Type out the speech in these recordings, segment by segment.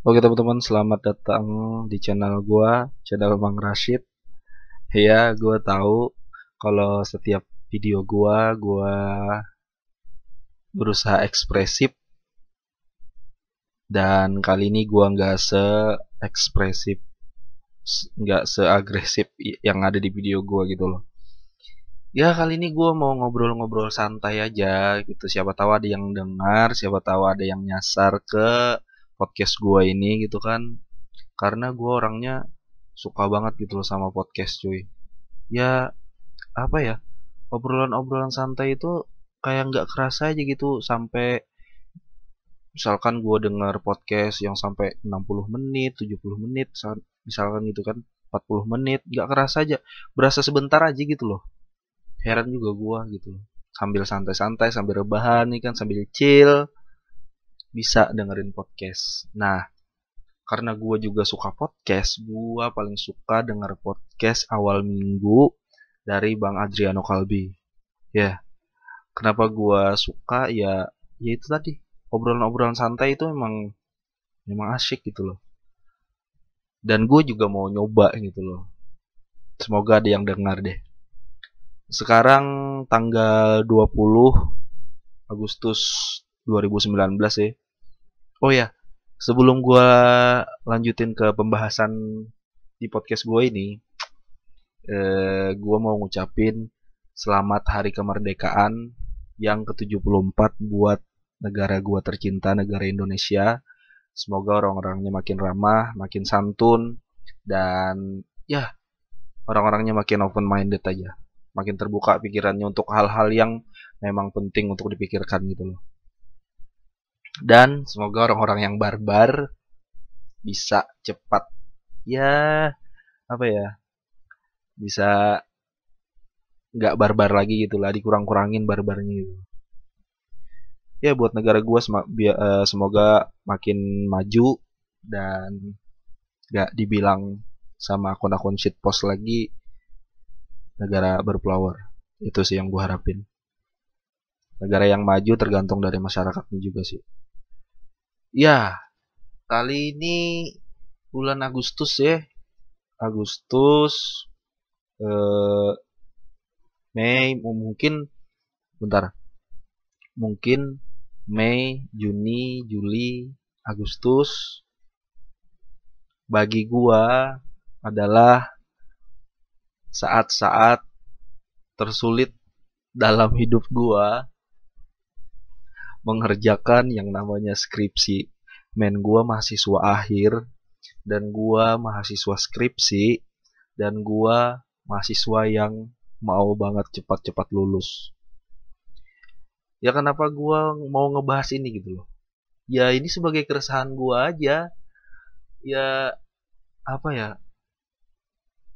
Oke teman-teman, selamat datang di channel gua, channel Bang Rashid. Ya, gua tahu kalau setiap video gua, gua berusaha ekspresif dan kali ini gua nggak se ekspresif, nggak seagresif yang ada di video gua gitu loh. Ya kali ini gua mau ngobrol-ngobrol santai aja gitu. Siapa tahu ada yang dengar, siapa tahu ada yang nyasar ke podcast gue ini gitu kan. Karena gue orangnya suka banget gitu loh sama podcast cuy. Ya apa ya obrolan-obrolan santai itu kayak nggak kerasa aja gitu sampai misalkan gue denger podcast yang sampai 60 menit 70 menit misalkan gitu kan 40 menit nggak kerasa aja berasa sebentar aja gitu loh. Heran juga gue gitu sambil santai-santai sambil rebahan nih kan sambil chill bisa dengerin podcast. Nah, karena gue juga suka podcast, gue paling suka denger podcast awal minggu dari Bang Adriano Kalbi. Ya, kenapa gue suka ya, ya itu tadi obrolan-obrolan santai itu memang memang asyik gitu loh. Dan gue juga mau nyoba gitu loh. Semoga ada yang dengar deh. Sekarang tanggal 20 Agustus 2019 ya. Oh ya, sebelum gue lanjutin ke pembahasan di podcast gue ini, eh, gue mau ngucapin selamat Hari Kemerdekaan yang ke-74 buat negara gue tercinta, negara Indonesia. Semoga orang-orangnya makin ramah, makin santun, dan ya orang-orangnya makin open minded aja, makin terbuka pikirannya untuk hal-hal yang memang penting untuk dipikirkan gitu loh dan semoga orang-orang yang barbar bisa cepat ya apa ya bisa nggak barbar lagi gitu lah dikurang-kurangin barbarnya gitu. Ya buat negara gue eh, semoga makin maju dan nggak dibilang sama akun-akun shitpost lagi negara berflower itu sih yang gue harapin. Negara yang maju tergantung dari masyarakatnya juga sih Ya, kali ini bulan Agustus ya. Agustus eh, Mei mungkin bentar. Mungkin Mei, Juni, Juli, Agustus bagi gua adalah saat-saat tersulit dalam hidup gua mengerjakan yang namanya skripsi. Men gua mahasiswa akhir dan gua mahasiswa skripsi dan gua mahasiswa yang mau banget cepat-cepat lulus. Ya kenapa gua mau ngebahas ini gitu loh. Ya ini sebagai keresahan gua aja. Ya apa ya?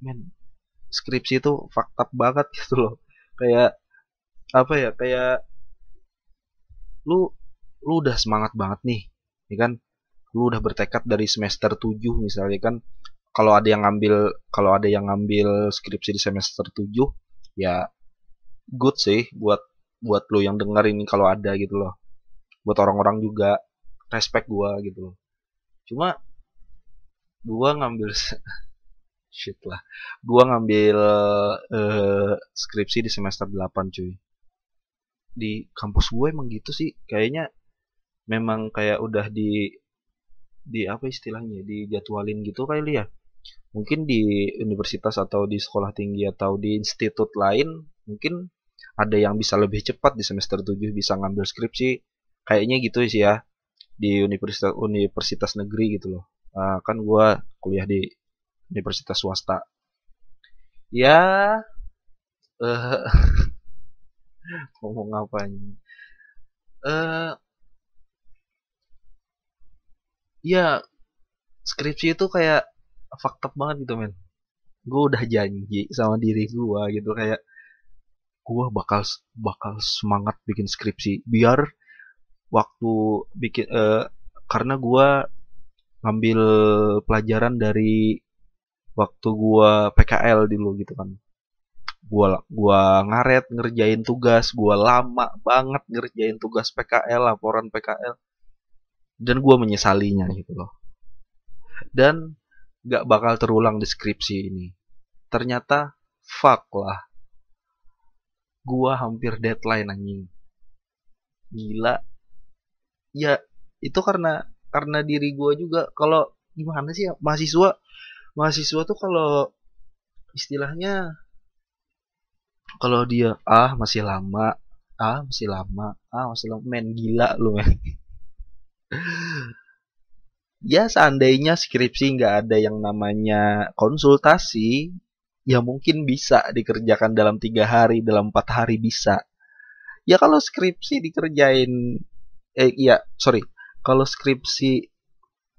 Men skripsi itu fakta banget gitu loh. Kayak apa ya? Kayak lu lu udah semangat banget nih ya kan? Lu udah bertekad dari semester 7 misalnya kan. Kalau ada yang ngambil kalau ada yang ngambil skripsi di semester 7 ya good sih buat buat lu yang denger ini kalau ada gitu loh. Buat orang-orang juga respect gua gitu loh. Cuma gua ngambil shit lah. Gua ngambil uh, skripsi di semester 8 cuy di kampus gue emang gitu sih. Kayaknya memang kayak udah di di apa istilahnya dijadwalin gitu kali ya. Mungkin di universitas atau di sekolah tinggi atau di institut lain mungkin ada yang bisa lebih cepat di semester 7 bisa ngambil skripsi. Kayaknya gitu sih ya di universitas universitas negeri gitu loh. Nah, kan gue kuliah di universitas swasta. Ya uh, ngomong apa ini? Uh, ya skripsi itu kayak fakta banget gitu men. Gue udah janji sama diri gue gitu kayak gue bakal bakal semangat bikin skripsi biar waktu bikin uh, karena gue ngambil pelajaran dari waktu gue PKL dulu gitu kan gua gua ngaret ngerjain tugas gua lama banget ngerjain tugas PKL laporan PKL dan gua menyesalinya gitu loh dan gak bakal terulang di skripsi ini. Ternyata fuck lah. Gua hampir deadline anjing. Gila. Ya itu karena karena diri gua juga kalau gimana sih ya mahasiswa mahasiswa tuh kalau istilahnya kalau dia ah masih lama. Ah masih lama. Ah masih lama. Main gila lu men. Ya seandainya skripsi nggak ada yang namanya konsultasi ya mungkin bisa dikerjakan dalam tiga hari dalam empat hari bisa. Ya kalau skripsi dikerjain eh iya sorry. Kalau skripsi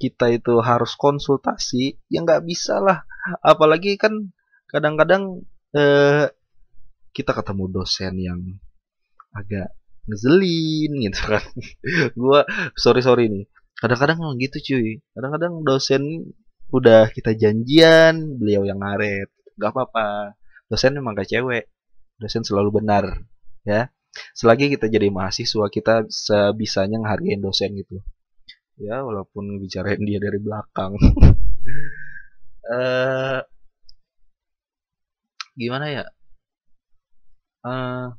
kita itu harus konsultasi ya nggak bisa lah. Apalagi kan kadang-kadang eh, kita ketemu dosen yang agak ngezelin gitu kan. Gua sorry sorry nih. Kadang-kadang emang gitu cuy. Kadang-kadang dosen udah kita janjian beliau yang ngaret. Gak apa-apa. Dosen memang gak cewek. Dosen selalu benar ya. Selagi kita jadi mahasiswa kita sebisanya ngehargain dosen gitu. Ya walaupun bicarain dia dari belakang. Uh, gimana ya uh,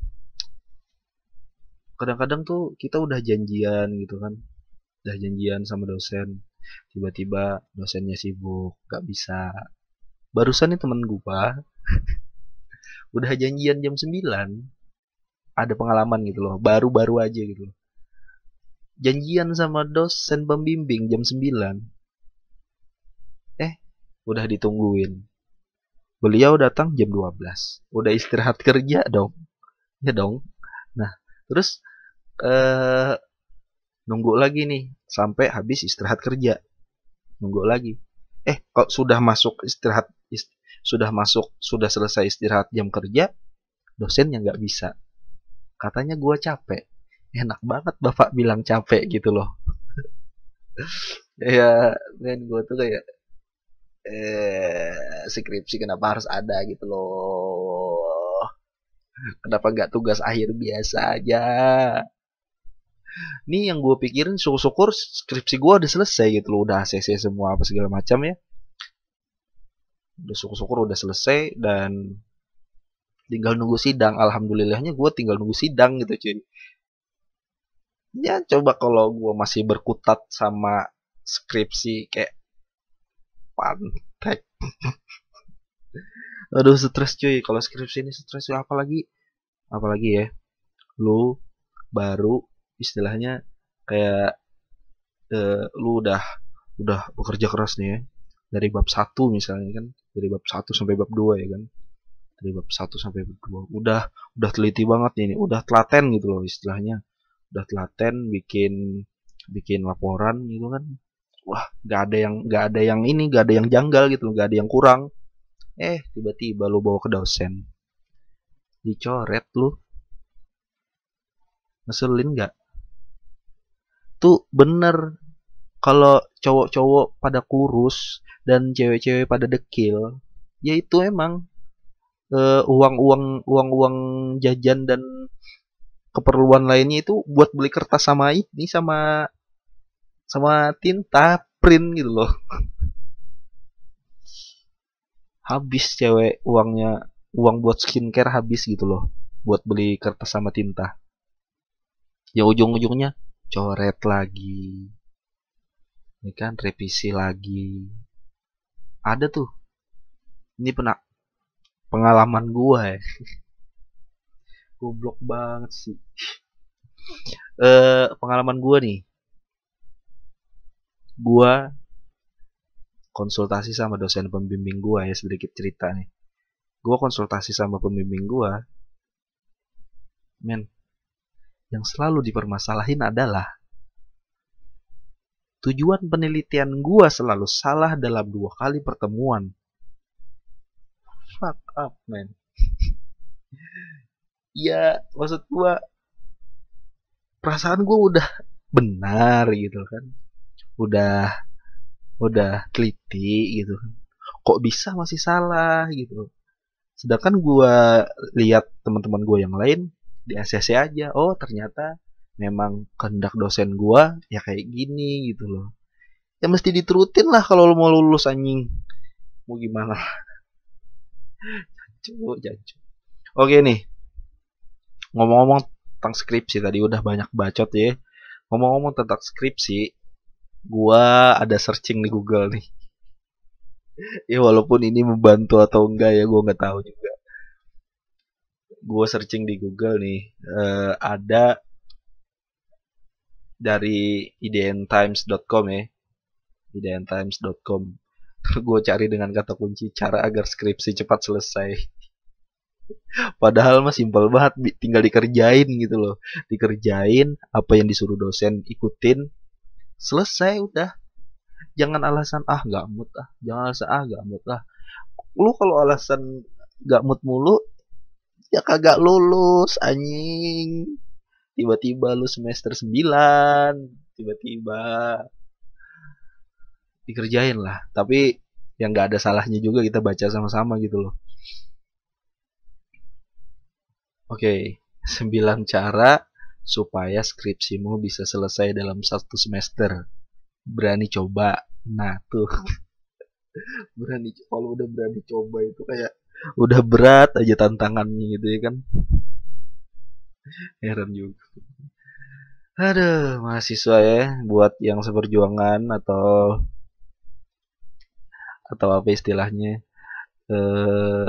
kadang-kadang tuh kita udah janjian gitu kan. Udah janjian sama dosen. Tiba-tiba dosennya sibuk gak bisa. Barusan nih temen gua udah janjian jam 9 ada pengalaman gitu loh baru-baru aja gitu loh. Janjian sama dosen pembimbing jam 9 eh udah ditungguin beliau datang jam 12 udah istirahat kerja dong. Ya dong. Nah terus eh nunggu lagi nih. Sampai habis istirahat kerja. Nunggu lagi. Eh kok sudah masuk istirahat ist, sudah masuk sudah selesai istirahat jam kerja dosen yang nggak bisa. Katanya gua capek. Enak banget bapak bilang capek gitu loh. Ya men gua tuh kayak eh skripsi kenapa harus ada gitu loh kenapa nggak tugas akhir biasa aja Nih yang gue pikirin syukur-syukur skripsi gue udah selesai gitu loh. Udah ACC semua apa segala macam ya. Udah syukur-syukur udah selesai dan tinggal nunggu sidang. Alhamdulillahnya gue tinggal nunggu sidang gitu cuy. Ya coba kalau gue masih berkutat sama skripsi kayak pantek. Aduh stres cuy. Kalau skripsi ini stres apalagi apalagi ya. Lu baru istilahnya kayak uh, lu udah udah bekerja keras nih ya dari bab satu misalnya kan dari bab satu sampai bab dua ya kan dari bab satu sampai bab dua udah udah teliti banget nih ini udah telaten gitu loh istilahnya udah telaten bikin bikin laporan gitu kan wah nggak ada yang nggak ada yang ini nggak ada yang janggal gitu nggak ada yang kurang. Eh tiba-tiba lu bawa ke dosen. Dicoret lu. Ngeselin nggak? Tuh bener. Kalau cowok-cowok pada kurus dan cewek-cewek pada dekil ya itu emang uh, uang-uang uang-uang jajan dan keperluan lainnya itu buat beli kertas sama ini sama sama tinta print gitu loh. Habis cewek uangnya uang buat skincare habis gitu loh. Buat beli kertas sama tinta. Ya ujung-ujungnya coret lagi. Ini kan revisi lagi. Ada tuh. Ini pernah pengalaman gua ya. Goblok banget sih. Eh pengalaman gua nih gua konsultasi sama dosen pembimbing gua ya sedikit cerita nih gua konsultasi sama pembimbing gua men yang selalu dipermasalahin adalah tujuan penelitian gua selalu salah dalam dua kali pertemuan. Fuck up, man. ya, maksud gua perasaan gua udah benar gitu kan. Udah udah teliti gitu. Kok bisa masih salah gitu. Sedangkan gua lihat teman-teman gua yang lain di ACC aja oh ternyata memang kehendak dosen gua ya kayak gini gitu loh. Ya mesti diturutin lah kalau mau lulus anjing. Mau gimana? Jancu jancu. Oke nih. Ngomong-ngomong tentang skripsi tadi udah banyak bacot ya. Ngomong-ngomong tentang skripsi gua ada searching di Google nih. Ya walaupun ini membantu atau enggak ya gua nggak tahu juga. Gua searching di Google nih uh, ada dari idntimes.com ya. idntimes.com gue cari dengan kata kunci cara agar skripsi cepat selesai. Padahal mah simpel banget tinggal dikerjain gitu loh. Dikerjain apa yang disuruh dosen ikutin selesai udah. Jangan alasan ah nggak mood ah. Jangan alasan ah nggak mood ah. Lu kalau alasan nggak mood mulu ya kagak lulus anjing. Tiba-tiba lu semester 9 tiba-tiba dikerjain lah. Tapi yang nggak ada salahnya juga kita baca sama-sama gitu loh. Oke okay, 9 cara supaya skripsimu bisa selesai dalam satu semester. Berani coba. Nah tuh. Berani kalau udah berani coba itu kayak udah berat aja tantangannya gitu ya kan. Heran juga. Aduh mahasiswa ya buat yang seperjuangan atau atau apa istilahnya eh,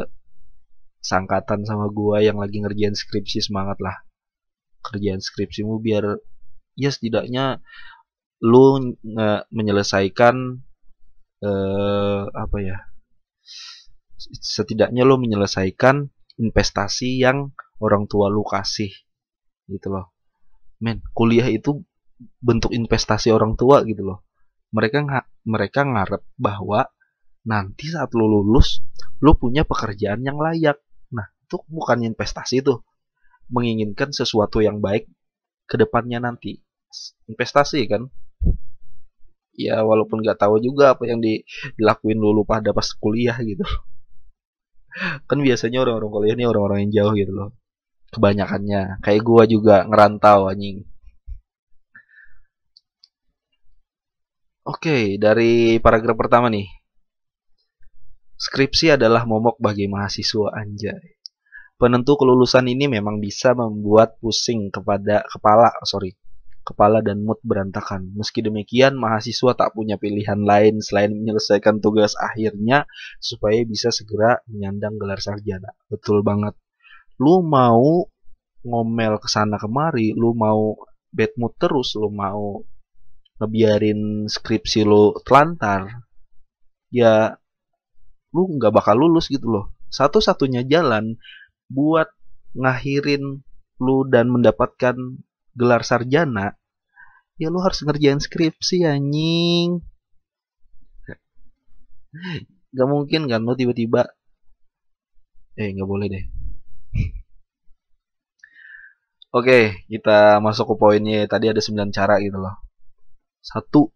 sangkatan sama gua yang lagi ngerjain skripsi semangat lah kerjaan skripsimu biar ya setidaknya lu nge menyelesaikan eh, apa ya setidaknya lo menyelesaikan investasi yang orang tua lu kasih gitu loh. Men kuliah itu bentuk investasi orang tua gitu loh. Mereka nggak mereka ngarep bahwa nanti saat lu lulus lu punya pekerjaan yang layak. Nah itu bukan investasi tuh menginginkan sesuatu yang baik ke depannya nanti. Investasi kan? Ya walaupun nggak tahu juga apa yang dilakuin dulu pada pas kuliah gitu. Kan biasanya orang-orang kuliah ini orang-orang yang jauh gitu loh. Kebanyakannya. Kayak gua juga ngerantau anjing. Oke, dari paragraf pertama nih. Skripsi adalah momok bagi mahasiswa anjay. Penentu kelulusan ini memang bisa membuat pusing kepada kepala, sorry, kepala dan mood berantakan. Meski demikian, mahasiswa tak punya pilihan lain selain menyelesaikan tugas akhirnya supaya bisa segera menyandang gelar sarjana. Betul banget lu mau ngomel ke sana kemari, lu mau bad mood terus, lu mau ngebiarin skripsi lu telantar, ya lu nggak bakal lulus gitu loh. Satu-satunya jalan buat ngakhirin lu dan mendapatkan gelar sarjana, ya lu harus ngerjain skripsi anjing. Gak mungkin kan lu tiba-tiba eh nggak boleh deh Oke, kita masuk ke poinnya. Tadi ada 9 cara gitu loh. Satu,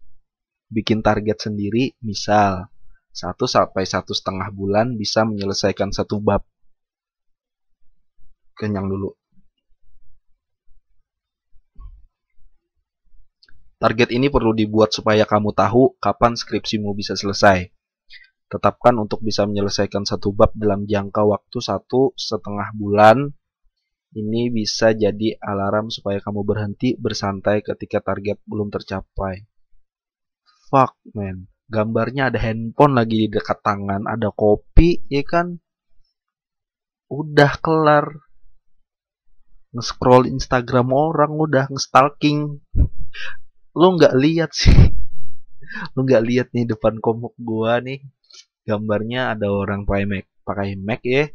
bikin target sendiri. Misal, satu sampai satu setengah bulan bisa menyelesaikan satu bab. Kenyang dulu. Target ini perlu dibuat supaya kamu tahu kapan skripsimu bisa selesai. Tetapkan untuk bisa menyelesaikan satu bab dalam jangka waktu satu setengah bulan ini bisa jadi alarm supaya kamu berhenti bersantai ketika target belum tercapai. Fuck man, gambarnya ada handphone lagi di dekat tangan, ada kopi, ya kan? Udah kelar. Nge-scroll Instagram orang udah nge-stalking. Lu nggak lihat sih. Lu nggak lihat nih depan komuk gua nih. Gambarnya ada orang pakai Mac, pakai Mac ya.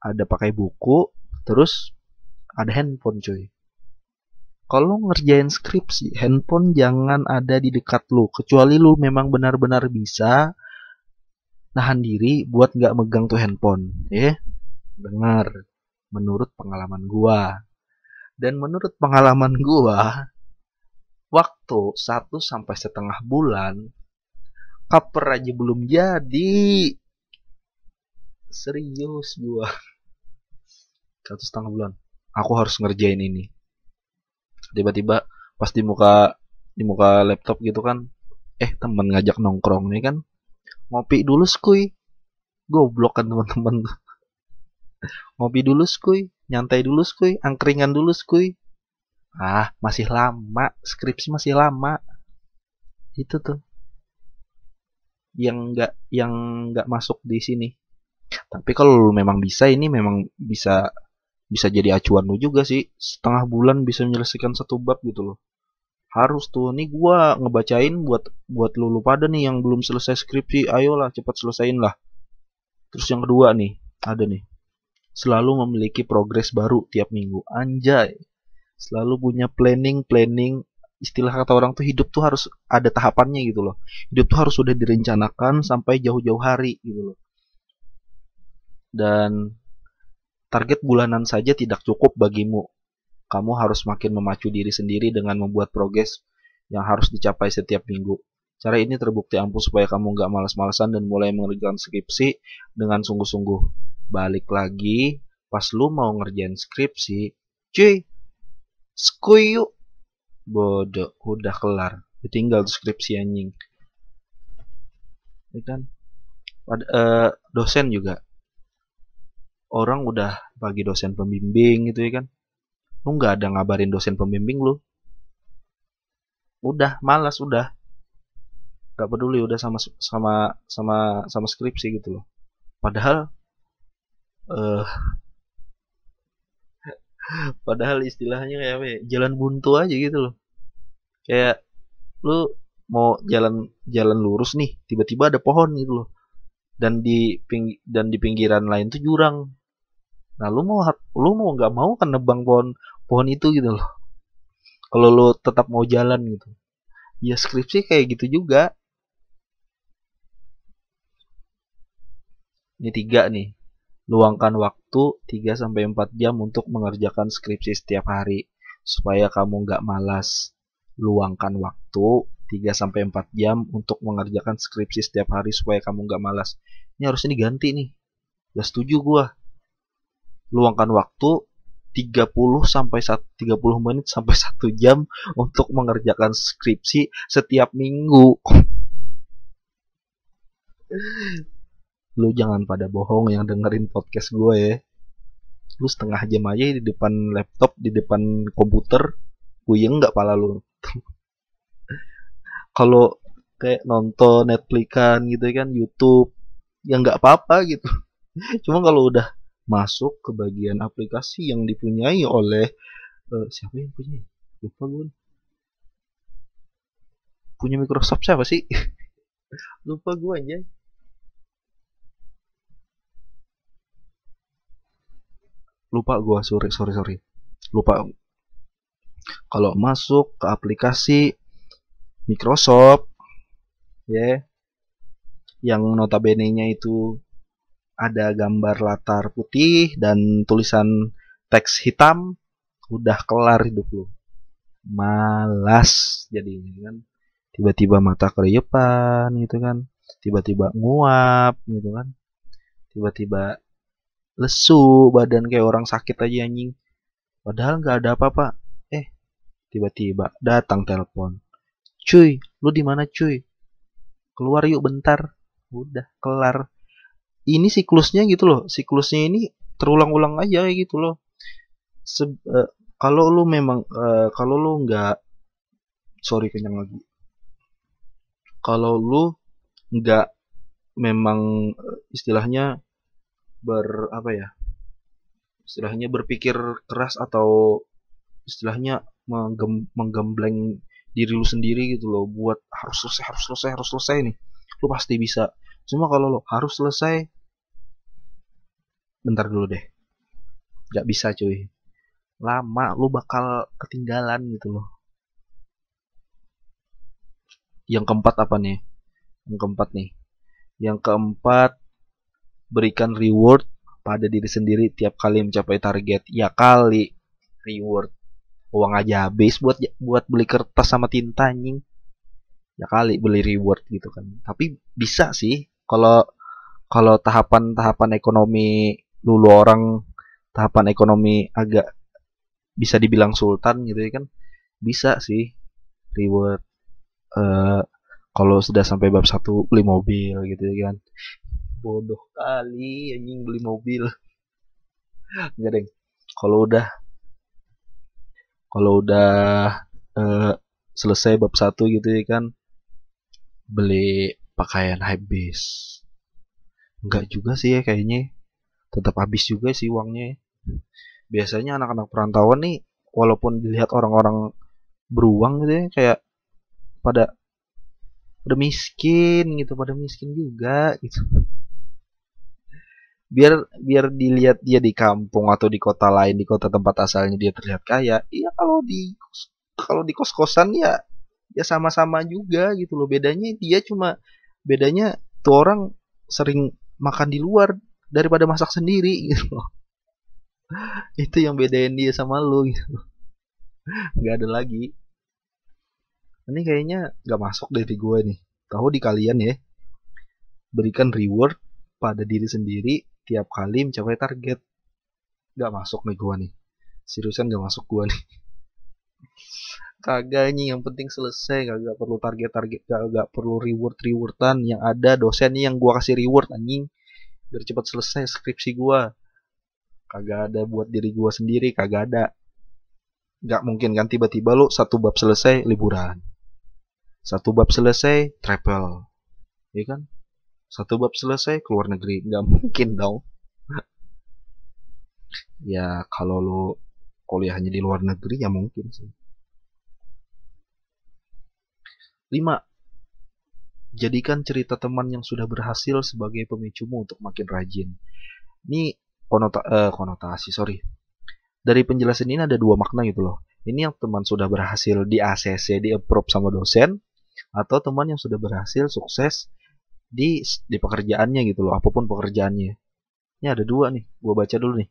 Ada pakai buku, terus ada handphone cuy kalau ngerjain skripsi handphone jangan ada di dekat lu kecuali lu memang benar-benar bisa nahan diri buat nggak megang tuh handphone ya dengar menurut pengalaman gua. Dan menurut pengalaman gua waktu satu sampai setengah bulan cover aja belum jadi. Serius gua. Satu setengah bulan aku harus ngerjain ini. Tiba-tiba pas di muka di muka laptop gitu kan eh temen ngajak nongkrong nih kan ngopi dulu skuy. Goblok kan teman-teman ngopi dulu skuy nyantai dulu skuy angkringan dulu skuy ah masih lama. Skripsi masih lama. Itu tuh. Yang nggak yang nggak masuk di sini. Tapi kalau memang bisa ini memang bisa bisa jadi acuan lu juga sih. Setengah bulan bisa menyelesaikan satu bab gitu loh. Harus tuh. Nih gua ngebacain buat buat lu, lu pada nih yang belum selesai skripsi. Ayolah cepat selesaiin lah terus yang kedua nih ada nih selalu memiliki progres baru tiap minggu. Anjay. Selalu punya planning planning. Istilah kata orang tuh hidup tuh harus ada tahapannya gitu loh. Hidup tuh harus sudah direncanakan sampai jauh-jauh hari gitu loh. Dan target bulanan saja tidak cukup bagimu. Kamu harus makin memacu diri sendiri dengan membuat progres yang harus dicapai setiap minggu. Cara ini terbukti ampuh supaya kamu nggak malas-malasan dan mulai mengerjakan skripsi dengan sungguh-sungguh. Balik lagi, pas lu mau ngerjain skripsi, cuy, skuy yuk. Bodoh, udah kelar. Tinggal tuh skripsi anjing. Ya kan? Pada, uh, dosen juga. Orang udah bagi dosen pembimbing gitu ya kan lu nggak ada ngabarin dosen pembimbing lu udah malas udah nggak peduli udah sama sama sama sama skripsi gitu loh padahal uh, padahal istilahnya kayak apa ya, jalan buntu aja gitu loh. Kayak lu mau jalan jalan lurus nih tiba-tiba ada pohon gitu loh. Dan di ping dan di pinggiran lain tuh jurang. Nah lu mau lu mau nggak mau kan nebang pohon pohon itu gitu loh. Kalau lo tetap mau jalan gitu. Ya skripsi kayak gitu juga. Ini tiga nih luangkan waktu 3 sampai 4 jam untuk mengerjakan skripsi setiap hari supaya kamu nggak malas. Luangkan waktu 3 sampai 4 jam untuk mengerjakan skripsi setiap hari supaya kamu nggak malas. Ini harusnya diganti nih. Gak setuju gua? Luangkan waktu 30 sampai 30 menit sampai 1 jam untuk mengerjakan skripsi setiap minggu. Lu jangan pada bohong yang dengerin podcast gue ya. Lu setengah jam aja di depan laptop, di depan komputer, puyeng nggak pala lu. Kalau kayak nonton Netflixan gitu kan, YouTube, ya nggak apa-apa gitu. Cuma kalau udah masuk ke bagian aplikasi yang dipunyai oleh uh, siapa yang punya lupa gue punya Microsoft siapa sih lupa gue aja lupa gue sorry sorry sorry. Lupa. Kalau masuk ke aplikasi Microsoft ya yeah, yang notabene nya itu ada gambar latar putih dan tulisan teks hitam udah kelar hidup lu malas jadi kan. Tiba-tiba mata keriupan gitu kan. Tiba-tiba nguap gitu kan. Tiba-tiba lesu badan kayak orang sakit aja anjing. Padahal nggak ada apa-apa. Eh tiba-tiba datang telepon. Cuy lu di mana cuy? Keluar yuk bentar. Udah kelar. Ini siklusnya gitu loh. Siklusnya ini terulang-ulang aja gitu loh. Se uh, kalau lu memang uh, kalau lu nggak sorry kenyang lagi. Kalau lu nggak memang uh, istilahnya ber apa ya istilahnya berpikir keras atau istilahnya menggem, menggembleng diri lu sendiri gitu loh buat harus selesai harus selesai harus selesai nih. Lu pasti bisa. Cuma kalau lo harus selesai bentar dulu deh. Nggak bisa cuy. Lama lu bakal ketinggalan gitu loh. Yang keempat apa nih? Yang keempat nih. Yang keempat berikan reward pada diri sendiri tiap kali mencapai target. Ya kali reward. Uang aja habis buat buat beli kertas sama tinta anjing. Ya kali beli reward gitu kan. Tapi bisa sih kalau kalau tahapan-tahapan ekonomi dulu orang tahapan ekonomi agak bisa dibilang sultan gitu ya kan bisa sih reward. Uh, kalau sudah sampai bab satu beli mobil gitu kan bodoh kali anjing beli mobil. Enggak deh kalau udah kalau udah uh, selesai bab satu gitu ya kan beli pakaian hype beast. Enggak juga sih ya kayaknya. Tetap habis juga sih uangnya. Biasanya anak-anak perantauan nih walaupun dilihat orang-orang beruang gitu ya kayak pada pada miskin gitu pada miskin juga gitu biar biar dilihat dia di kampung atau di kota lain di kota tempat asalnya dia terlihat kaya iya kalau di kalau di kos kosan ya ya sama-sama juga gitu loh. Bedanya dia cuma bedanya tuh orang sering makan di luar daripada masak sendiri gitu loh. Itu yang bedain dia sama lu gitu nggak ada lagi. Ini kayaknya nggak masuk dari gue nih. Tahu di kalian ya berikan reward pada diri sendiri tiap kali mencapai target. Nggak masuk nih gue nih. Seriusan nggak masuk gue nih. Kagak nih yang penting selesai. Kagak perlu target target kagak perlu reward rewardan yang ada. Dosen nih yang gue kasih reward anjing. Biar cepat selesai skripsi gue kagak ada buat diri gue sendiri. Kagak ada. Nggak mungkin kan tiba-tiba lo satu bab selesai liburan. Satu bab selesai travel. Ya kan satu bab selesai keluar negeri nggak mungkin dong ya kalau lo kuliahnya di luar negeri ya mungkin sih 5. Jadikan cerita teman yang sudah berhasil sebagai pemicumu untuk makin rajin. Ini konota eh, konotasi, sorry. Dari penjelasan ini ada dua makna gitu loh. Ini yang teman sudah berhasil di ACC, di approve sama dosen, atau teman yang sudah berhasil sukses di di pekerjaannya gitu loh, apa pun pekerjaannya. Ini ada dua nih, gua baca dulu nih.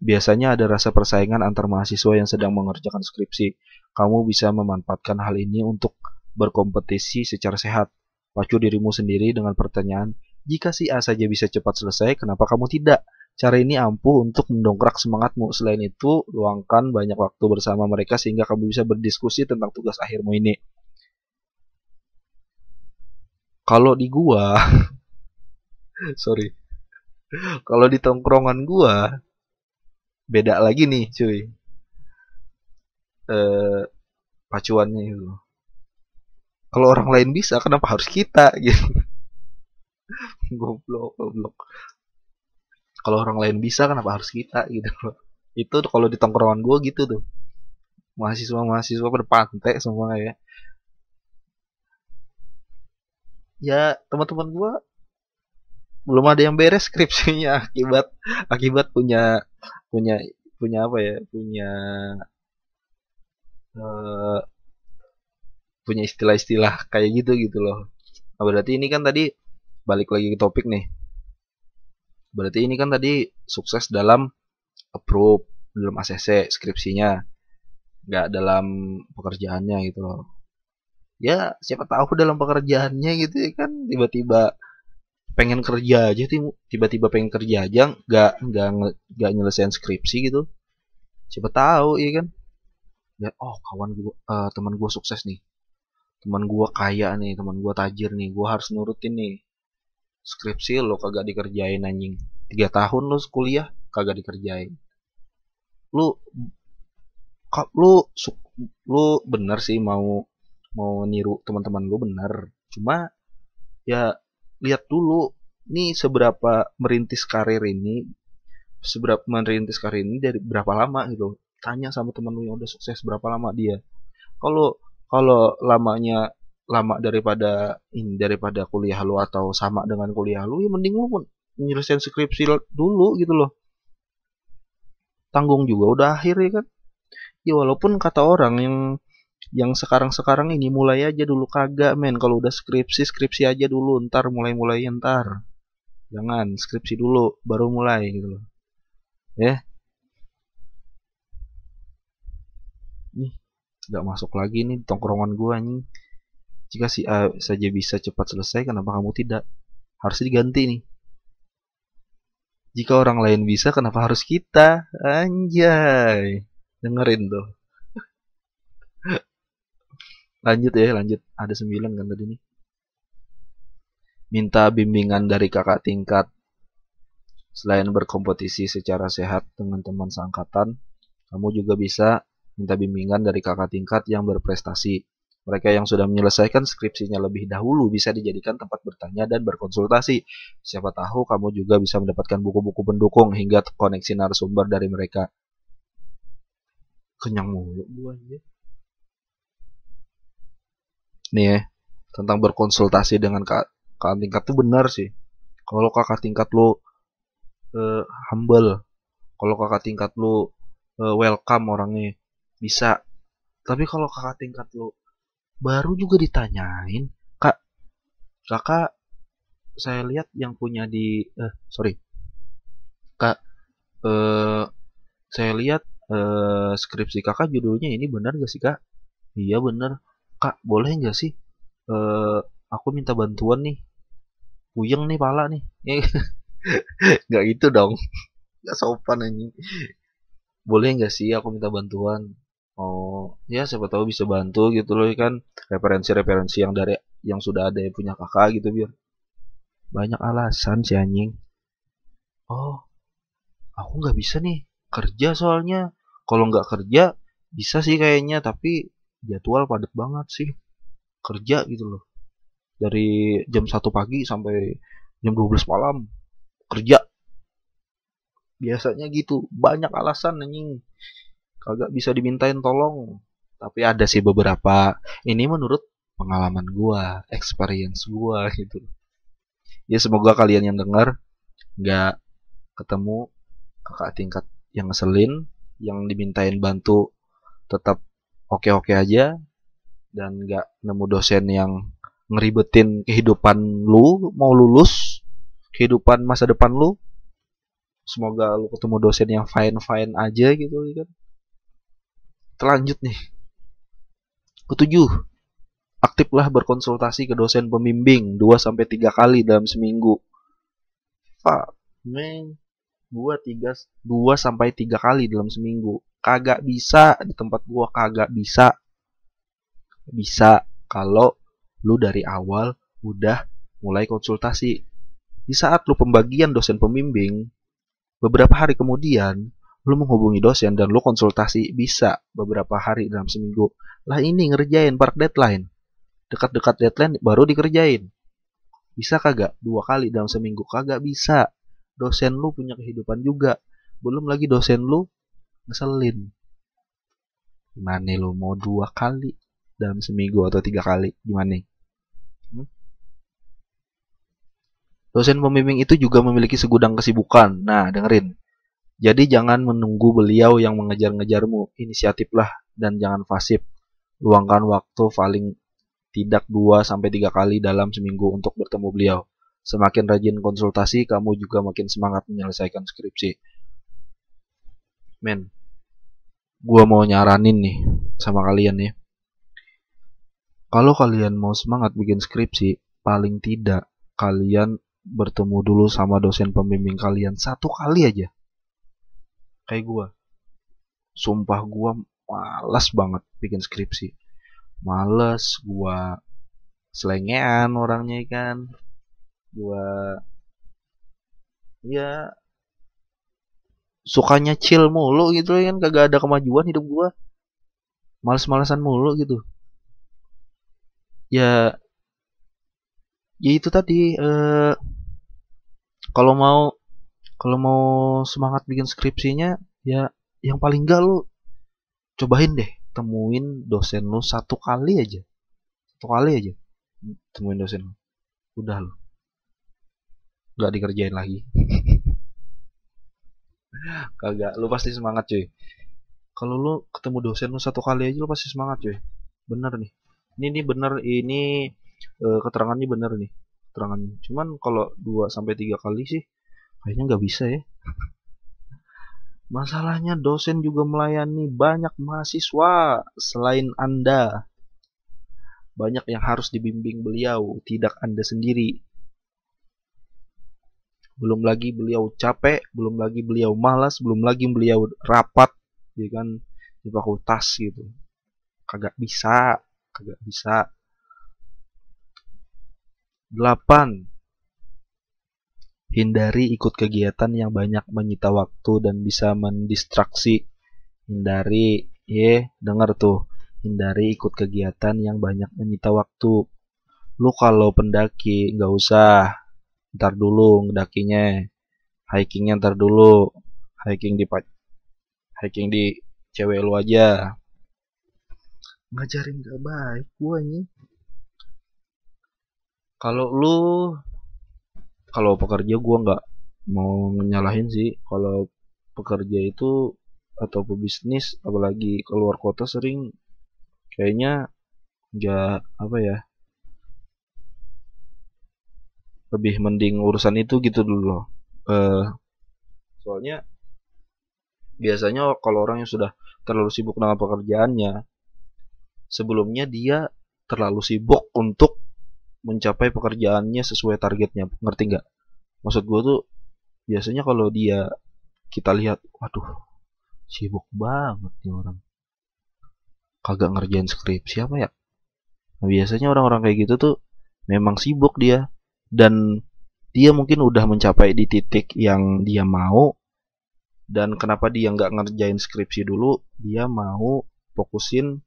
Biasanya ada rasa persaingan antar mahasiswa yang sedang mengerjakan skripsi. Kamu bisa memanfaatkan hal ini untuk berkompetisi secara sehat. Pacu dirimu sendiri dengan pertanyaan, jika si A saja bisa cepat selesai, kenapa kamu tidak? Cara ini ampuh untuk mendongkrak semangatmu. Selain itu, luangkan banyak waktu bersama mereka sehingga kamu bisa berdiskusi tentang tugas akhirmu ini. Kalau di gua, sorry, kalau di tongkrongan gua, beda lagi nih cuy. Eh pacuannya itu. Kalau orang lain bisa kenapa harus kita gitu? Goblok goblok. Kalau orang lain bisa kenapa harus kita gitu? Itu kalau di tongkrongan gue gitu tuh. Mahasiswa mahasiswa pada semua ya ya teman-teman gue belum ada yang beres skripsinya akibat akibat punya punya punya apa ya punya uh, punya istilah-istilah kayak gitu gitu loh. Nah, berarti ini kan tadi balik lagi ke topik nih. Berarti ini kan tadi sukses dalam approve dalam ACC skripsinya nggak dalam pekerjaannya gitu loh ya siapa tahu dalam pekerjaannya gitu ya kan tiba-tiba pengen kerja aja tiba-tiba pengen kerja aja nggak nggak nggak nyelesain skripsi gitu. Siapa tahu iya kan? Ya oh kawan gua uh, teman gua sukses nih. Teman gua kaya nih teman gua tajir nih gua harus nurutin nih. Skripsi lo kagak dikerjain anjing. Tiga tahun lo kuliah kagak dikerjain. Lu lu lu bener sih mau mau niru teman-teman lu bener. Cuma ya lihat dulu nih seberapa merintis karir ini seberapa merintis karir ini dari berapa lama gitu. Tanya sama temen lu yang udah sukses berapa lama dia. Kalau kalau lamanya lama daripada ini daripada kuliah lu atau sama dengan kuliah lu ya mending lu pun nyelesain skripsi dulu gitu loh. Tanggung juga udah akhir ya kan? Ya walaupun kata orang yang yang sekarang-sekarang ini mulai aja dulu kagak men. Kalau udah skripsi skripsi aja dulu ntar mulai-mulai ntar. Jangan skripsi dulu baru mulai gitu loh. Ya? Nih nggak masuk lagi nih tongkrongan gua nih jika si A saja bisa cepat selesai kenapa kamu tidak? Harus diganti nih. Jika orang lain bisa kenapa harus kita? Anjay. Dengerin tuh lanjut ya lanjut ada sembilan kan tadi nih minta bimbingan dari kakak tingkat selain berkompetisi secara sehat dengan teman seangkatan kamu juga bisa minta bimbingan dari kakak tingkat yang berprestasi mereka yang sudah menyelesaikan skripsinya lebih dahulu bisa dijadikan tempat bertanya dan berkonsultasi. Siapa tahu kamu juga bisa mendapatkan buku-buku pendukung hingga koneksi narasumber dari mereka. Kenyang mulu gua aja. Nih ya, tentang berkonsultasi dengan kak, kakak tingkat tuh benar sih. Kalau kakak tingkat lu uh, humble, kalau kakak tingkat lu uh, welcome orangnya bisa. Tapi kalau kakak tingkat lu baru juga ditanyain kak kakak saya lihat yang punya di eh sorry kak eh saya lihat eh, skripsi kakak judulnya ini benar gak sih kak iya benar kak boleh nggak sih? Eh, aku minta bantuan nih. Puyeng nih pala nih. Nggak gitu dong. Nggak sopan ini boleh nggak sih aku minta bantuan? Oh, ya siapa tahu bisa bantu gitu loh kan. Referensi-referensi yang dari yang sudah ada yang punya kakak gitu biar banyak alasan si anjing. Oh, aku nggak bisa nih kerja soalnya. Kalau nggak kerja bisa sih kayaknya tapi jadwal padat banget sih. Kerja gitu loh. Dari jam 1 pagi sampai jam 12 malam kerja. Biasanya gitu, banyak alasan anjing. Kagak bisa dimintain tolong. Tapi ada sih beberapa. Ini menurut pengalaman gua experience gua gitu. Ya semoga kalian yang dengar nggak ketemu kakak tingkat yang ngeselin yang dimintain bantu tetap oke-oke aja dan nggak nemu dosen yang ngeribetin kehidupan lu mau lulus kehidupan masa depan lu semoga lu ketemu dosen yang fine fine aja gitu kan Terlanjut nih. Ketujuh, aktiflah berkonsultasi ke dosen pembimbing 2-3 kali dalam seminggu. Pak, neng, gua 3 2 sampai 3 kali dalam seminggu. Kagak bisa di tempat gua kagak bisa. Bisa kalau lu dari awal udah mulai konsultasi. Di saat lu pembagian dosen pembimbing, beberapa hari kemudian lu menghubungi dosen dan lu konsultasi bisa beberapa hari dalam seminggu. Lah ini ngerjain part deadline. Dekat-dekat deadline baru dikerjain. Bisa kagak? Dua kali dalam seminggu kagak bisa. Dosen lu punya kehidupan juga. Belum lagi dosen lu ngeselin gimana lu mau dua kali dalam seminggu atau tiga kali gimana hmm? dosen pembimbing itu juga memiliki segudang kesibukan nah dengerin jadi jangan menunggu beliau yang mengejar-ngejarmu, inisiatiflah dan jangan fasib. Luangkan waktu paling tidak 2 sampai 3 kali dalam seminggu untuk bertemu beliau. Semakin rajin konsultasi, kamu juga makin semangat menyelesaikan skripsi. Men, gua mau nyaranin nih sama kalian ya. Kalau kalian mau semangat bikin skripsi, paling tidak kalian bertemu dulu sama dosen pembimbing kalian satu kali aja. Kayak gue sumpah gue malas banget bikin skripsi. Males gue selengean orangnya kan gue ya sukanya chill mulu gitu kan. Kagak ada kemajuan hidup gue males-malesan mulu gitu. Ya ya itu tadi eh, kalau mau kalau mau semangat bikin skripsinya ya yang paling gak lu cobain deh. Temuin dosen lu satu kali aja. Satu kali aja. Temuin dosen lu. Udah lu. Nggak dikerjain lagi kagak lu pasti semangat cuy. Kalau lu ketemu dosen lu satu kali aja lu pasti semangat cuy. Bener nih. Ini nih bener ini uh, keterangannya bener nih keterangannya. Cuman kalau dua sampai tiga kali sih kayaknya nggak bisa ya. Masalahnya dosen juga melayani banyak mahasiswa selain anda. Banyak yang harus dibimbing beliau tidak anda sendiri belum lagi beliau capek belum lagi beliau malas belum lagi beliau rapat ya kan di fakultas gitu. Kagak bisa kagak bisa. 8 hindari ikut kegiatan yang banyak menyita waktu dan bisa mendistraksi. Hindari ye denger tuh. Hindari ikut kegiatan yang banyak menyita waktu. Lu kalau pendaki nggak usah ntar dulu ngedakinya. Hikingnya ntar dulu. Hiking di hiking di cewek lu aja. Ngajarin gak baik gua nih kalau lu kalau pekerja gua nggak mau nyalahin sih. Kalau pekerja itu atau pebisnis apalagi keluar kota sering kayaknya nggak apa ya lebih mending urusan itu gitu dulu uh, soalnya biasanya kalau orang yang sudah terlalu sibuk dengan pekerjaannya sebelumnya dia terlalu sibuk untuk mencapai pekerjaannya sesuai targetnya. Ngerti nggak? Maksud gue tuh biasanya kalau dia kita lihat waduh sibuk banget nih orang. Kagak ngerjain skrip siapa ya? Nah, biasanya orang-orang kayak gitu tuh memang sibuk dia dan dia mungkin udah mencapai di titik yang dia mau. Dan kenapa dia nggak ngerjain skripsi dulu? Dia mau fokusin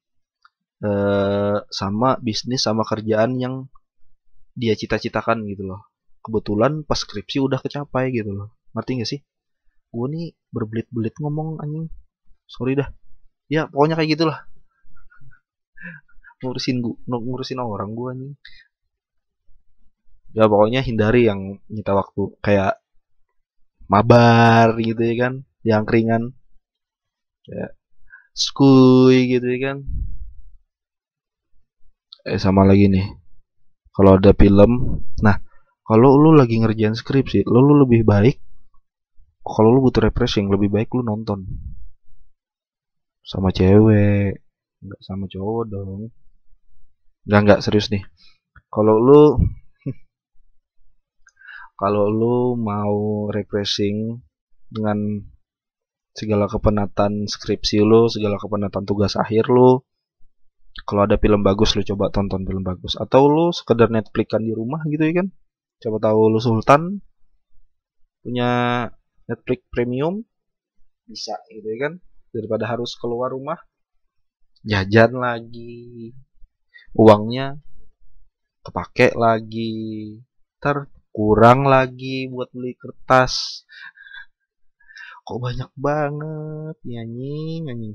eh, sama bisnis sama kerjaan yang dia cita-citakan gitu loh. Kebetulan pas skripsi udah kecapai gitu loh. Ngerti gak sih? Gue nih berbelit-belit ngomong anjing. Sorry dah. Ya pokoknya kayak gitulah. Ngurusin gua ngurusin orang gue nih ya pokoknya hindari yang nyita waktu. Kayak mabar gitu ya kan yang ringan ya skuy gitu ya kan. Eh sama lagi nih. Kalau ada film nah kalau lu lagi ngerjain skripsi lu, lu lebih baik kalau lu butuh refreshing lebih baik lu nonton. Sama cewek nggak sama cowok dong. Nggak nggak serius nih. Kalau lu kalau lu mau refreshing dengan segala kepenatan skripsi lo, segala kepenatan tugas akhir lo. Kalau ada film bagus lo coba tonton film bagus atau lo sekedar Netflixan di rumah gitu ya kan. Coba tahu lo Sultan punya Netflix premium bisa gitu ya kan daripada harus keluar rumah jajan lagi uangnya kepake lagi ter kurang lagi buat beli kertas. Kok banyak banget? Nyanyi nyanyi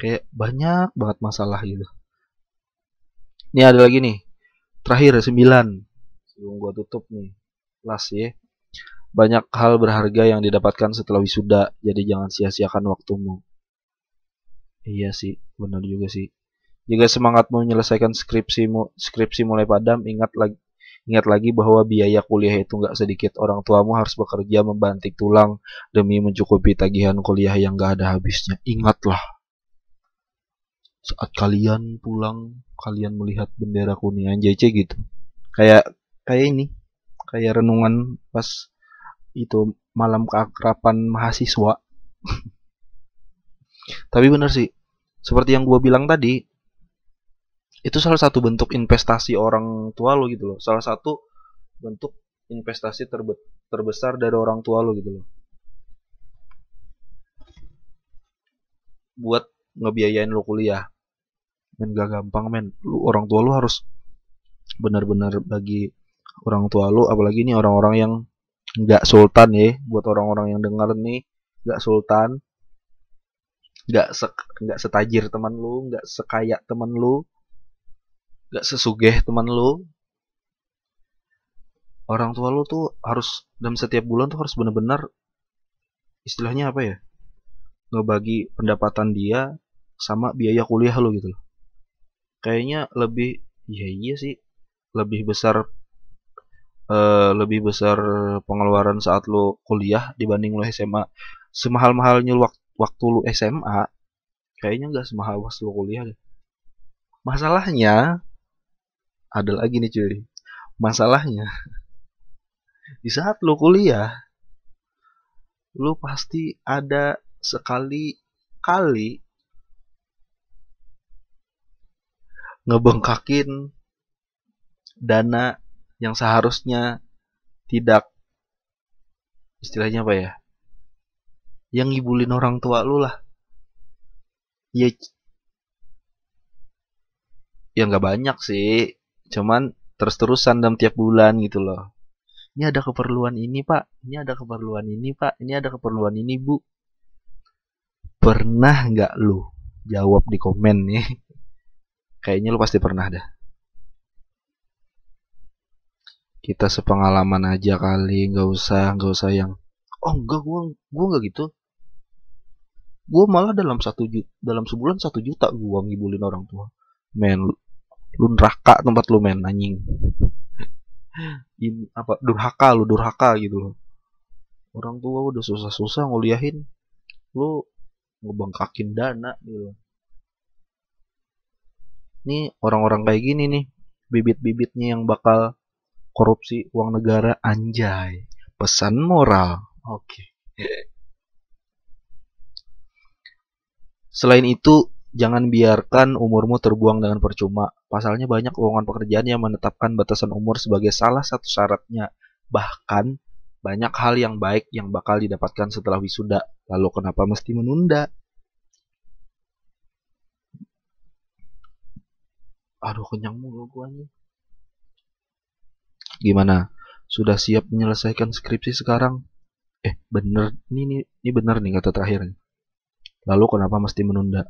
kayak banyak banget masalah gitu. Ini ada lagi nih. Terakhir sembilan. Sebelum gua tutup nih. Last ya. Banyak hal berharga yang didapatkan setelah wisuda jadi jangan sia-siakan waktumu. Iya sih benar juga sih. Jika semangat menyelesaikan skripsimu skripsi mulai padam ingat lagi Ingat lagi bahwa biaya kuliah itu nggak sedikit. Orang tuamu harus bekerja membanting tulang demi mencukupi tagihan kuliah yang nggak ada habisnya. Ingatlah, saat kalian pulang, kalian melihat bendera kuningan JC gitu. Kayak kayak ini, kayak renungan pas itu malam keakraban mahasiswa. Tapi bener sih, seperti yang gue bilang tadi, itu salah satu bentuk investasi orang tua lo gitu loh. Salah satu bentuk investasi terbe terbesar dari orang tua lo gitu loh. Buat ngebiayain lo kuliah. Men gak gampang men. Lu orang tua lo harus benar-benar bagi orang tua lo apalagi nih orang-orang yang nggak sultan ya. Buat orang-orang yang dengar nih nggak sultan. Nggak se nggak setajir teman lu nggak sekaya teman lu gak sesugeh teman lu. Orang tua lu tuh harus dalam setiap bulan tuh harus benar-benar istilahnya apa ya ngebagi pendapatan dia sama biaya kuliah lu gitu kayaknya lebih ya iya sih lebih besar uh, lebih besar pengeluaran saat lu kuliah dibanding lu SMA semahal-mahalnya waktu, waktu lu SMA kayaknya nggak semahal pas lu kuliah deh. Masalahnya ada lagi nih cuy. Masalahnya di saat lu kuliah lu pasti ada sekali kali ngebengkakin dana yang seharusnya tidak istilahnya apa ya yang ngibulin orang tua lu lah. Ya ya nggak banyak sih cuman terus-terusan dalam tiap bulan gitu loh. Ini ada keperluan ini pak. Ini ada keperluan ini pak. Ini ada keperluan ini bu. Pernah nggak lu jawab di komen nih? Kayaknya lu pasti pernah dah. Kita sepengalaman aja kali nggak usah nggak usah yang oh enggak gua gua nggak gitu. Gua malah dalam satu juta, dalam sebulan satu juta gua ngibulin orang tua. Men lu neraka tempat lu men anjing. In, apa durhaka lu durhaka gitu loh. Orang tua udah susah-susah nguliahin. Lu ngebengkakin dana gitu. Ini orang-orang kayak gini nih bibit-bibitnya yang bakal korupsi uang negara anjay. Pesan moral. Oke. Okay. selain itu jangan biarkan umurmu terbuang dengan percuma pasalnya banyak lowongan pekerjaan yang menetapkan batasan umur sebagai salah satu syaratnya bahkan banyak hal yang baik yang bakal didapatkan setelah wisuda lalu kenapa mesti menunda aduh kenyang mulu gua nih Gimana? Sudah siap menyelesaikan skripsi sekarang? Eh, bener. Ini, ini, ini bener nih kata terakhir. Lalu kenapa mesti menunda?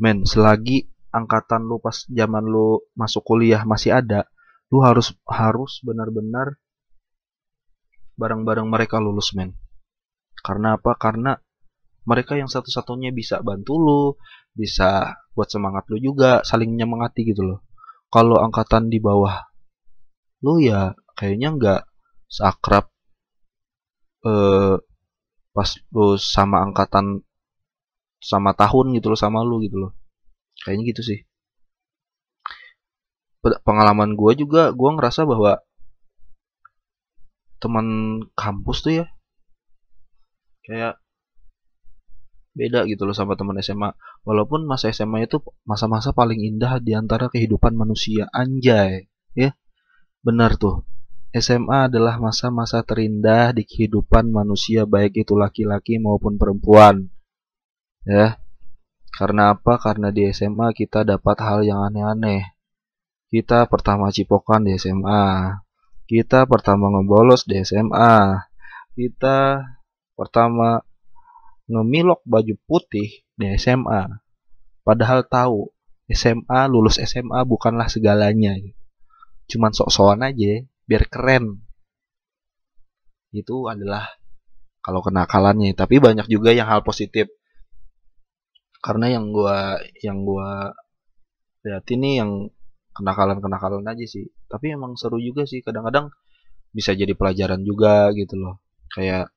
Men, selagi angkatan lu pas zaman lu masuk kuliah masih ada, lu harus harus benar-benar bareng-bareng mereka lulus, men. Karena apa? Karena mereka yang satu-satunya bisa bantu lu, bisa buat semangat lu juga, saling menyemangati gitu loh. Kalau angkatan di bawah lu ya kayaknya nggak seakrab eh, pas lu sama angkatan sama tahun gitu loh sama lu gitu loh. Kayaknya gitu sih. Pengalaman gue juga gue ngerasa bahwa teman kampus tuh ya kayak beda gitu loh sama teman SMA walaupun masa SMA itu masa-masa paling indah di antara kehidupan manusia anjay ya. Benar tuh, SMA adalah masa-masa terindah di kehidupan manusia baik itu laki-laki maupun perempuan. Ya. Karena apa? Karena di SMA kita dapat hal yang aneh-aneh. Kita pertama cipokan di SMA. Kita pertama ngebolos di SMA. Kita pertama ngemilok baju putih di SMA. Padahal tahu SMA lulus SMA bukanlah segalanya cuman sok-sokan aja biar keren itu adalah kalau kenakalannya tapi banyak juga yang hal positif karena yang gua yang gua lihat ini yang kenakalan-kenakalan aja sih. Tapi emang seru juga sih. Kadang-kadang bisa jadi pelajaran juga gitu loh. Kayak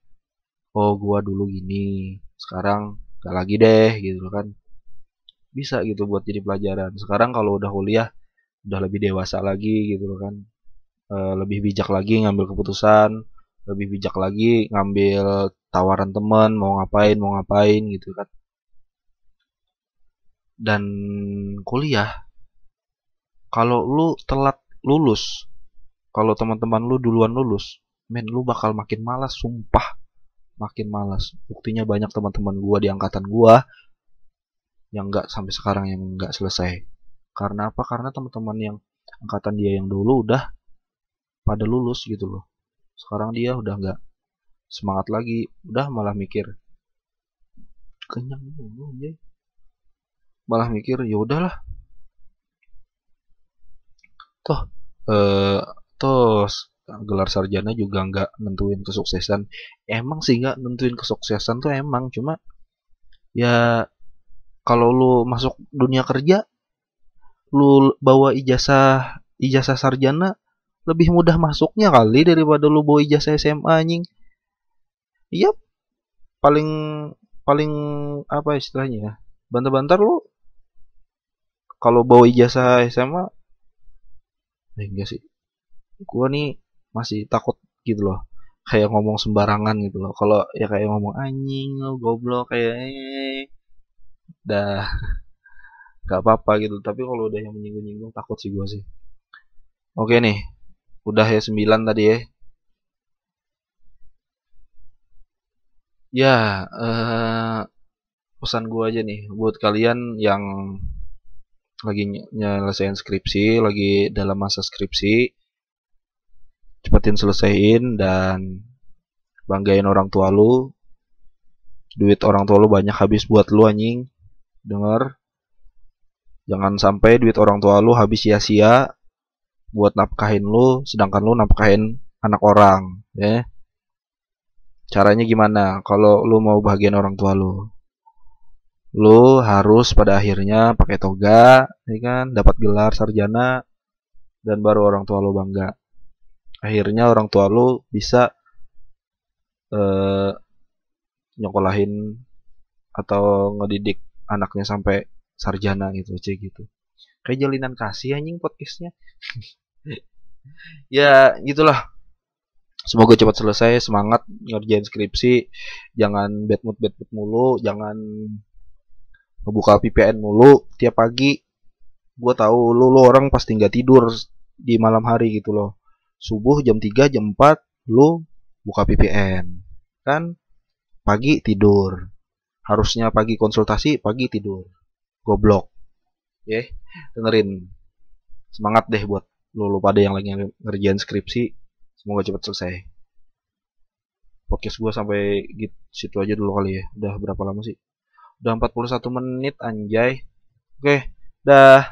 oh gua dulu gini sekarang gak lagi deh gitu kan. Bisa gitu buat jadi pelajaran. Sekarang kalau udah kuliah udah lebih dewasa lagi gitu loh kan. E, lebih bijak lagi ngambil keputusan lebih bijak lagi ngambil tawaran teman mau ngapain mau ngapain gitu kan dan kuliah kalau lu telat lulus kalau teman-teman lu duluan lulus men lu bakal makin malas sumpah makin malas buktinya banyak teman-teman gua di angkatan gua yang nggak sampai sekarang yang nggak selesai karena apa? Karena teman-teman yang angkatan dia yang dulu udah pada lulus gitu loh. Sekarang dia udah nggak semangat lagi, udah malah mikir kenyang dulu aja. Malah mikir ya udahlah. Toh eh toh gelar sarjana juga nggak nentuin kesuksesan. Emang sih nggak nentuin kesuksesan tuh emang cuma ya kalau lu masuk dunia kerja lu bawa ijazah ijazah sarjana lebih mudah masuknya kali daripada lu bawa ijazah SMA anjing. Iya. Paling paling apa istilahnya ya? Bantar-bantar lu kalau bawa ijazah SMA eh, enggak sih. Gua nih masih takut gitu loh. Kayak ngomong sembarangan gitu loh. Kalau ya kayak ngomong anjing lo goblok kayak eh, dah. Gak apa-apa gitu. Tapi kalau udah yang menyinggung-nyinggung takut sih gue sih. Oke nih. Udah ya 9 tadi ya. Ya eh, pesan gue aja nih. Buat kalian yang lagi nyelesain skripsi lagi dalam masa skripsi cepetin selesaiin dan banggain orang tua lu. Duit orang tua lu banyak habis buat lu anjing. Denger? Jangan sampai duit orang tua lu habis sia-sia buat nafkahin lu sedangkan lu nafkahin anak orang ya. Caranya gimana? Kalau lu mau bahagian orang tua lu lu harus pada akhirnya pakai toga ya kan? Dapat gelar sarjana dan baru orang tua lu bangga. Akhirnya orang tua lu bisa eh, nyokolahin atau ngedidik anaknya sampai sarjana gitu cek gitu. Kayak jalinan kasih anjing podcastnya. Ya gitulah. Semoga cepat selesai semangat ngerjain skripsi. Jangan bad mood bad mood mulu jangan ngebuka VPN mulu tiap pagi. Gue tahu lu lu orang pasti nggak tidur di malam hari gitu loh. Subuh jam 3 jam 4 lu buka VPN kan pagi tidur. Harusnya pagi konsultasi pagi tidur. Goblok. Ya yeah. dengerin. Semangat deh buat lu, lu pada yang lagi ngerjain skripsi. Semoga cepat selesai. Podcast gue sampai gitu situ aja dulu kali ya. Udah berapa lama sih udah 41 menit anjay. Oke dah